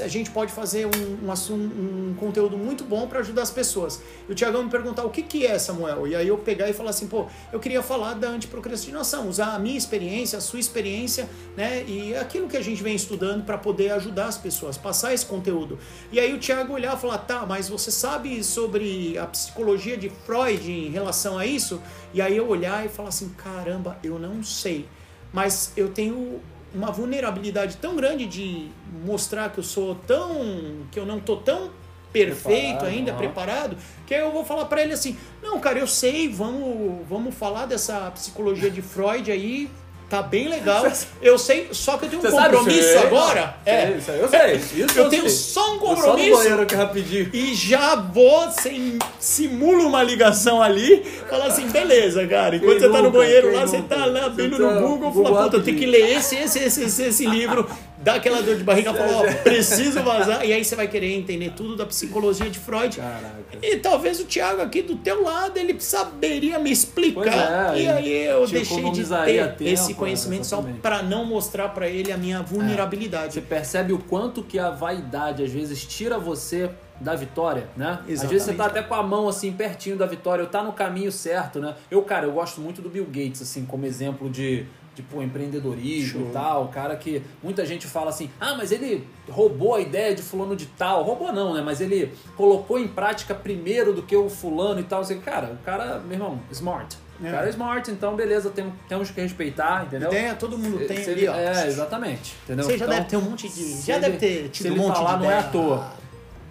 a gente pode fazer um, um, assunto, um conteúdo muito bom para ajudar as pessoas. E o Thiagão me perguntar o que, que é, Samuel? E aí eu pegar e falar assim, pô, eu queria falar da antiprocrastinação, usar a minha experiência, a sua experiência, né? E aquilo que a gente vem estudando para poder ajudar as pessoas, passar esse conteúdo. E aí o Thiago olhar e falar, tá, mas você sabe sobre a psicologia de Freud em relação a isso? E aí eu olhar e falar assim, caramba, eu não sei. Mas eu tenho uma vulnerabilidade tão grande de mostrar que eu sou tão. que eu não tô tão perfeito Preparado, ainda, aham. preparado, que aí eu vou falar para ele assim: não, cara, eu sei, vamos, vamos falar dessa psicologia de Freud aí. Tá bem legal. Eu sei, só que eu tenho um Você sabe? compromisso Sei. agora. É, Isso aí eu sei. Isso eu tenho sei. só um Vou Só no compromisso banheiro aqui rapidinho. e já vou, sem, simula uma ligação ali, fala assim, beleza, cara. Enquanto Quem você tá no nunca? banheiro lá, você nunca? tá lá Você abrindo tá no Google, Google fala, puta, eu tenho que ler esse, esse, esse, esse, esse livro dá aquela dor de barriga, fala, ó, preciso vazar. E aí você vai querer entender tudo da psicologia de Freud. Caraca. E talvez o Thiago aqui do teu lado, ele saberia me explicar. É, e aí eu deixei de ter tempo, esse conhecimento só exatamente. para não mostrar para ele a minha vulnerabilidade. Você percebe o quanto que a vaidade às vezes tira você da vitória, né? Às Exatamente. vezes você tá até com a mão assim pertinho da vitória, eu tá no caminho certo, né? Eu, cara, eu gosto muito do Bill Gates assim como exemplo de pô, empreendedorismo Show. e tal, o cara que muita gente fala assim: "Ah, mas ele roubou a ideia de fulano de tal". Roubou não, né? Mas ele colocou em prática primeiro do que o fulano e tal, assim, cara, o cara, meu irmão, smart. O É. cara é smart, então beleza, tem- temos que respeitar, entendeu? Ideia todo mundo tem Se ali, ele- ó. É, exatamente. Entendeu? Você já Então, deve ter um monte de. Já ele- deve ter tido um monte falar, de não é ideia. à toa.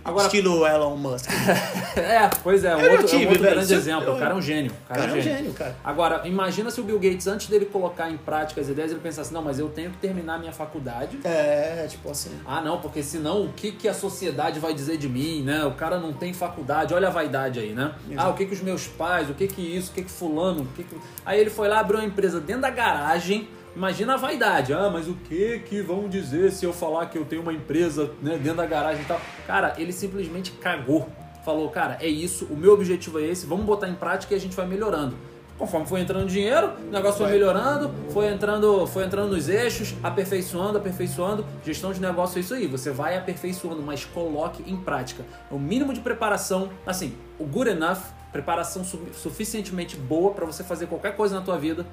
Agora- Estilo Elon Musk. É, pois é, um Eu outro, é um tive, outro velho. grande eu- exemplo. O cara é um gênio. O cara, Cara, é um gênio, cara. Agora, imagina se o Bill Gates, antes dele colocar em prática as ideias, ele pensasse, não, mas eu tenho que terminar a minha faculdade. É, tipo assim. Ah, não, porque senão o que, que a sociedade vai dizer de mim, né? O cara não tem faculdade, olha a vaidade aí, né? Exato. Ah, o que, que os meus pais, o que que isso, o que que fulano, o que que... Aí ele foi lá, abriu uma empresa dentro da garagem, imagina a vaidade. Ah, mas o que que vão dizer se eu falar que eu tenho uma empresa né, dentro da garagem e tal? Cara, ele simplesmente cagou. Falou, cara, é isso, o meu objetivo é esse, vamos botar em prática e a gente vai melhorando. Conforme foi entrando dinheiro, o negócio foi melhorando, foi entrando, foi entrando nos eixos, aperfeiçoando, aperfeiçoando. Gestão de negócio é isso aí, você vai aperfeiçoando, mas coloque em prática. O mínimo de preparação, assim, o good enough, preparação su- suficientemente boa para você fazer qualquer coisa na tua vida.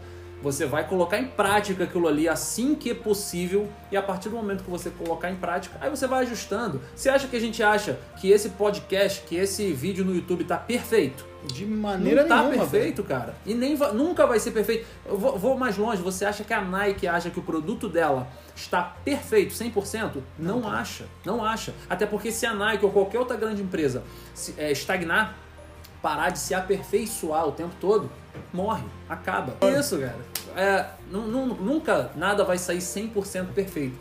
Você vai colocar em prática aquilo ali assim que é possível e a partir do momento que você colocar em prática, aí você vai ajustando. Você acha que a gente acha que esse podcast, que esse vídeo no YouTube tá perfeito? De maneira não tá nenhuma. velho. perfeito, cara. E nem nunca vai ser perfeito. Eu vou, vou mais longe. Você acha que a Nike acha que o produto dela está perfeito, 100%? Não, acha. Não acha. Até porque se a Nike ou qualquer outra grande empresa se- é, estagnar, parar de se aperfeiçoar o tempo todo, morre, acaba. É isso, cara. É, nu- nu- nunca nada vai sair 100% perfeito.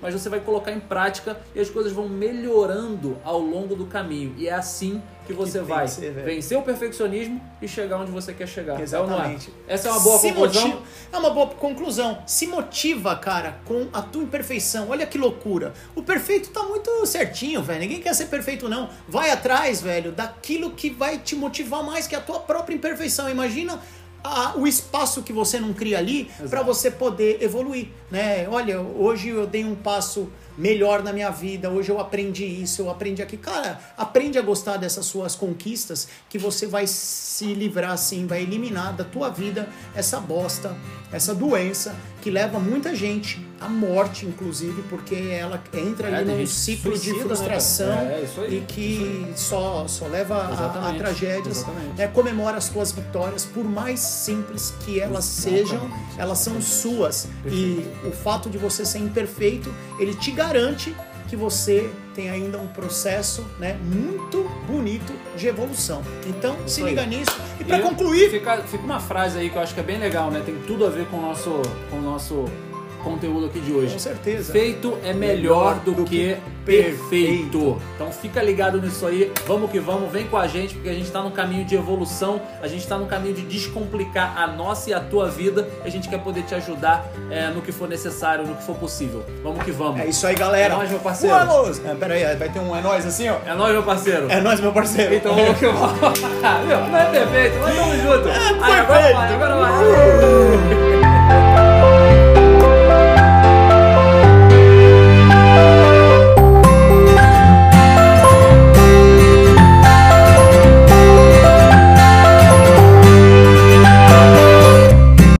Mas você vai colocar em prática e as coisas vão melhorando ao longo do caminho. E é assim que você tem vai que ser, vencer o perfeccionismo e chegar onde você quer chegar. Ou não é? Exatamente. Essa é uma boa Se conclusão. motiva- é uma boa conclusão. Se motiva, cara, com a tua imperfeição. Olha que loucura. O perfeito tá muito certinho, velho. Ninguém quer ser perfeito, não. Vai atrás, velho, daquilo que vai te motivar mais que a tua própria imperfeição. Imagina o espaço que você não cria ali para você poder evoluir, né? Olha, hoje eu dei um passo melhor na minha vida, hoje eu aprendi isso, eu aprendi aqui. Cara, aprende a gostar dessas suas conquistas que você vai se livrar assim, vai eliminar da tua vida essa bosta, essa doença que leva muita gente à morte, inclusive, porque ela entra É, ali num ciclo suicida, de né, frustração cara? É, aí, e que só, só leva a- a, Exatamente, tragédias. exatamente. né? Comemora as tuas vitórias, por mais simples que elas sejam, elas são suas. E o fato de você ser imperfeito, ele te garante que você tem ainda um processo né, muito bonito de evolução. Então, se aí. liga nisso. E para concluir, Fica, fica uma frase aí que eu acho que é bem legal, né? Tem tudo a ver com o nosso, com o nosso conteúdo aqui de hoje. com certeza. Feito é melhor do, do que, perfeito. perfeito. Então fica ligado nisso aí, vamos que vamos, vem com a gente, porque a gente está no caminho de evolução, a gente está no caminho de descomplicar a nossa e a tua vida, a gente quer poder te ajudar é, no que for necessário, no que for possível. Vamos que vamos. É isso aí, galera. É nóis, meu parceiro. Vamos! É, peraí, vai ter um é nóis assim, ó. É nóis, meu parceiro. É nóis, meu parceiro. Então vamos que vamos. Meu, não é perfeito, mas tamo junto. É Aí, agora vai, agora vai.